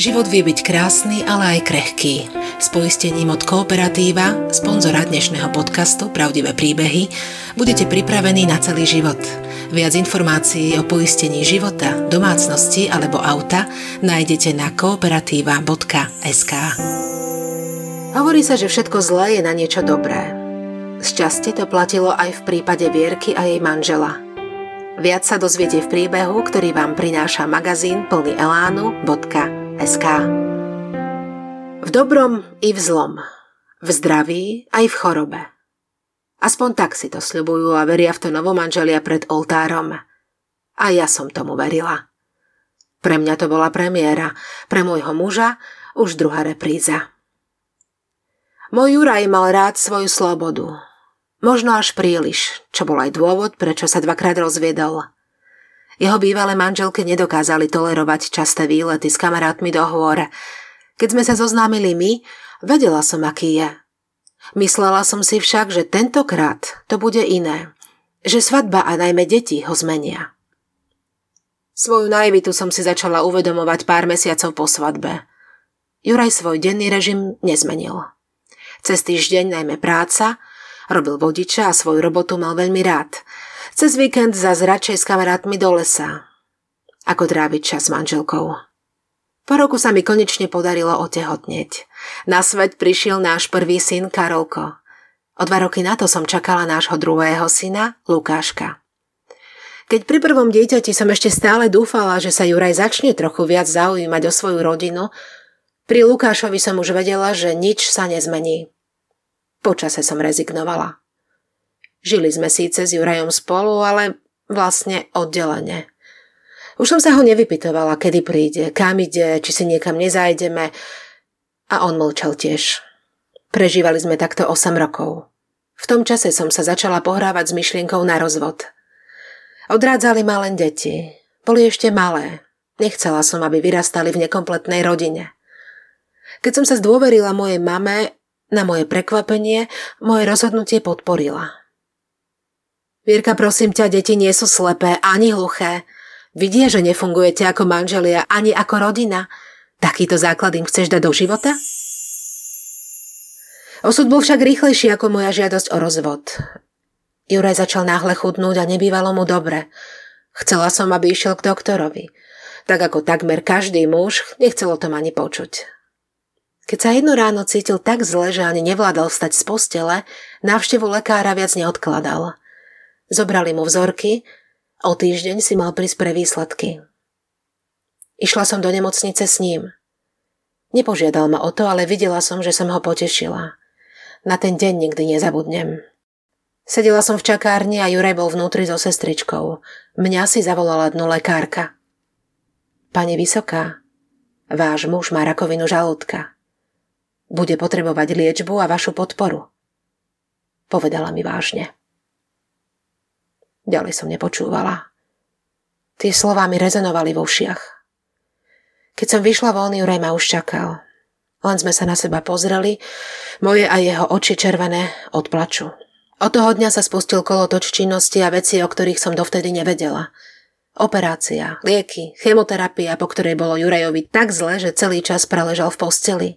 Život vie byť krásny, ale aj krehký. S poistením od Kooperatíva, sponzora dnešného podcastu Pravdivé príbehy, budete pripravení na celý život. Viac informácií o poistení života, domácnosti alebo auta nájdete na kooperatíva.sk Hovorí sa, že všetko zlé je na niečo dobré. Z časti to platilo aj v prípade Vierky a jej manžela – Viac sa dozviete v príbehu, ktorý vám prináša magazín plný elánu.com SK. V dobrom i v zlom, v zdraví aj v chorobe. Aspoň tak si to sľubujú a veria v to novomanželia pred oltárom. A ja som tomu verila. Pre mňa to bola premiéra, pre môjho muža už druhá repríza. Môj Juraj mal rád svoju slobodu. Možno až príliš, čo bol aj dôvod, prečo sa dvakrát rozviedol – jeho bývalé manželky nedokázali tolerovať časté výlety s kamarátmi do hôr. Keď sme sa zoznámili my, vedela som, aký je. Myslela som si však, že tentokrát to bude iné. Že svadba a najmä deti ho zmenia. Svoju naivitu som si začala uvedomovať pár mesiacov po svadbe. Juraj svoj denný režim nezmenil. Cez týždeň najmä práca, robil vodiča a svoju robotu mal veľmi rád – cez víkend zas radšej s kamarátmi do lesa. Ako tráviť čas s manželkou. Po roku sa mi konečne podarilo otehotnieť. Na svet prišiel náš prvý syn Karolko. O dva roky na to som čakala nášho druhého syna, Lukáška. Keď pri prvom dieťati som ešte stále dúfala, že sa Juraj začne trochu viac zaujímať o svoju rodinu, pri Lukášovi som už vedela, že nič sa nezmení. Počase som rezignovala. Žili sme síce s Jurajom spolu, ale vlastne oddelene. Už som sa ho nevypitovala, kedy príde, kam ide, či si niekam nezajdeme. A on mlčal tiež. Prežívali sme takto 8 rokov. V tom čase som sa začala pohrávať s myšlienkou na rozvod. Odrádzali ma len deti. Boli ešte malé. Nechcela som, aby vyrastali v nekompletnej rodine. Keď som sa zdôverila mojej mame, na moje prekvapenie, moje rozhodnutie podporila. Vierka, prosím ťa, deti nie sú slepé ani hluché. Vidia, že nefungujete ako manželia ani ako rodina. Takýto základ im chceš dať do života? Osud bol však rýchlejší ako moja žiadosť o rozvod. Juraj začal náhle chudnúť a nebývalo mu dobre. Chcela som, aby išiel k doktorovi. Tak ako takmer každý muž, nechcelo to ani počuť. Keď sa jedno ráno cítil tak zle, že ani nevládal vstať z postele, návštevu lekára viac neodkladal. Zobrali mu vzorky, o týždeň si mal prísť pre výsledky. Išla som do nemocnice s ním. Nepožiadal ma o to, ale videla som, že som ho potešila. Na ten deň nikdy nezabudnem. Sedela som v čakárni a Juraj bol vnútri so sestričkou. Mňa si zavolala dnu lekárka. Pani Vysoká, váš muž má rakovinu žalúdka. Bude potrebovať liečbu a vašu podporu. Povedala mi vážne. Ďalej som nepočúvala. Tie slová mi rezonovali vo ušiach. Keď som vyšla von, Juraj ma už čakal. Len sme sa na seba pozreli, moje a jeho oči červené od plaču. Od toho dňa sa spustil kolotoč činnosti a veci, o ktorých som dovtedy nevedela. Operácia, lieky, chemoterapia, po ktorej bolo Jurajovi tak zle, že celý čas preležal v posteli.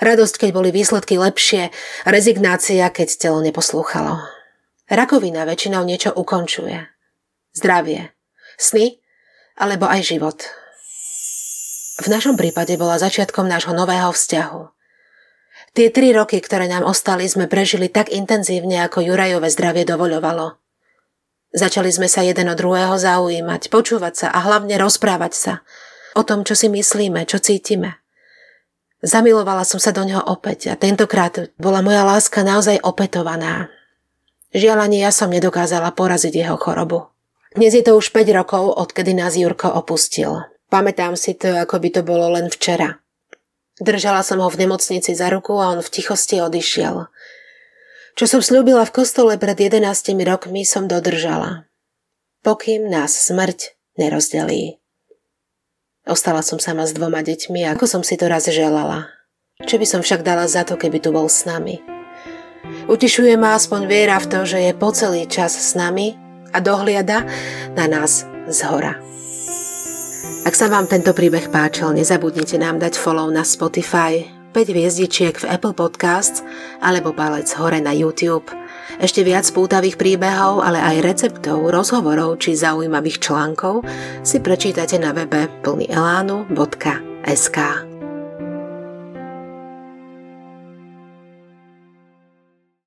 Radosť, keď boli výsledky lepšie, rezignácia, keď telo neposlúchalo. Rakovina väčšinou niečo ukončuje. Zdravie, sny alebo aj život. V našom prípade bola začiatkom nášho nového vzťahu. Tie tri roky, ktoré nám ostali, sme prežili tak intenzívne, ako Jurajové zdravie dovoľovalo. Začali sme sa jeden od druhého zaujímať, počúvať sa a hlavne rozprávať sa o tom, čo si myslíme, čo cítime. Zamilovala som sa do neho opäť a tentokrát bola moja láska naozaj opetovaná. Žiaľ ani ja som nedokázala poraziť jeho chorobu. Dnes je to už 5 rokov, odkedy nás Jurko opustil. Pamätám si to, ako by to bolo len včera. Držala som ho v nemocnici za ruku a on v tichosti odišiel. Čo som slúbila v kostole pred 11 rokmi, som dodržala. Pokým nás smrť nerozdelí. Ostala som sama s dvoma deťmi, ako som si to raz želala. Čo by som však dala za to, keby tu bol s nami? Utišuje ma aspoň viera v to, že je po celý čas s nami a dohliada na nás z hora. Ak sa vám tento príbeh páčil, nezabudnite nám dať follow na Spotify, 5 hviezdičiek v Apple Podcasts alebo palec hore na YouTube. Ešte viac pútavých príbehov, ale aj receptov, rozhovorov či zaujímavých článkov si prečítate na webe plnyelánu.sk.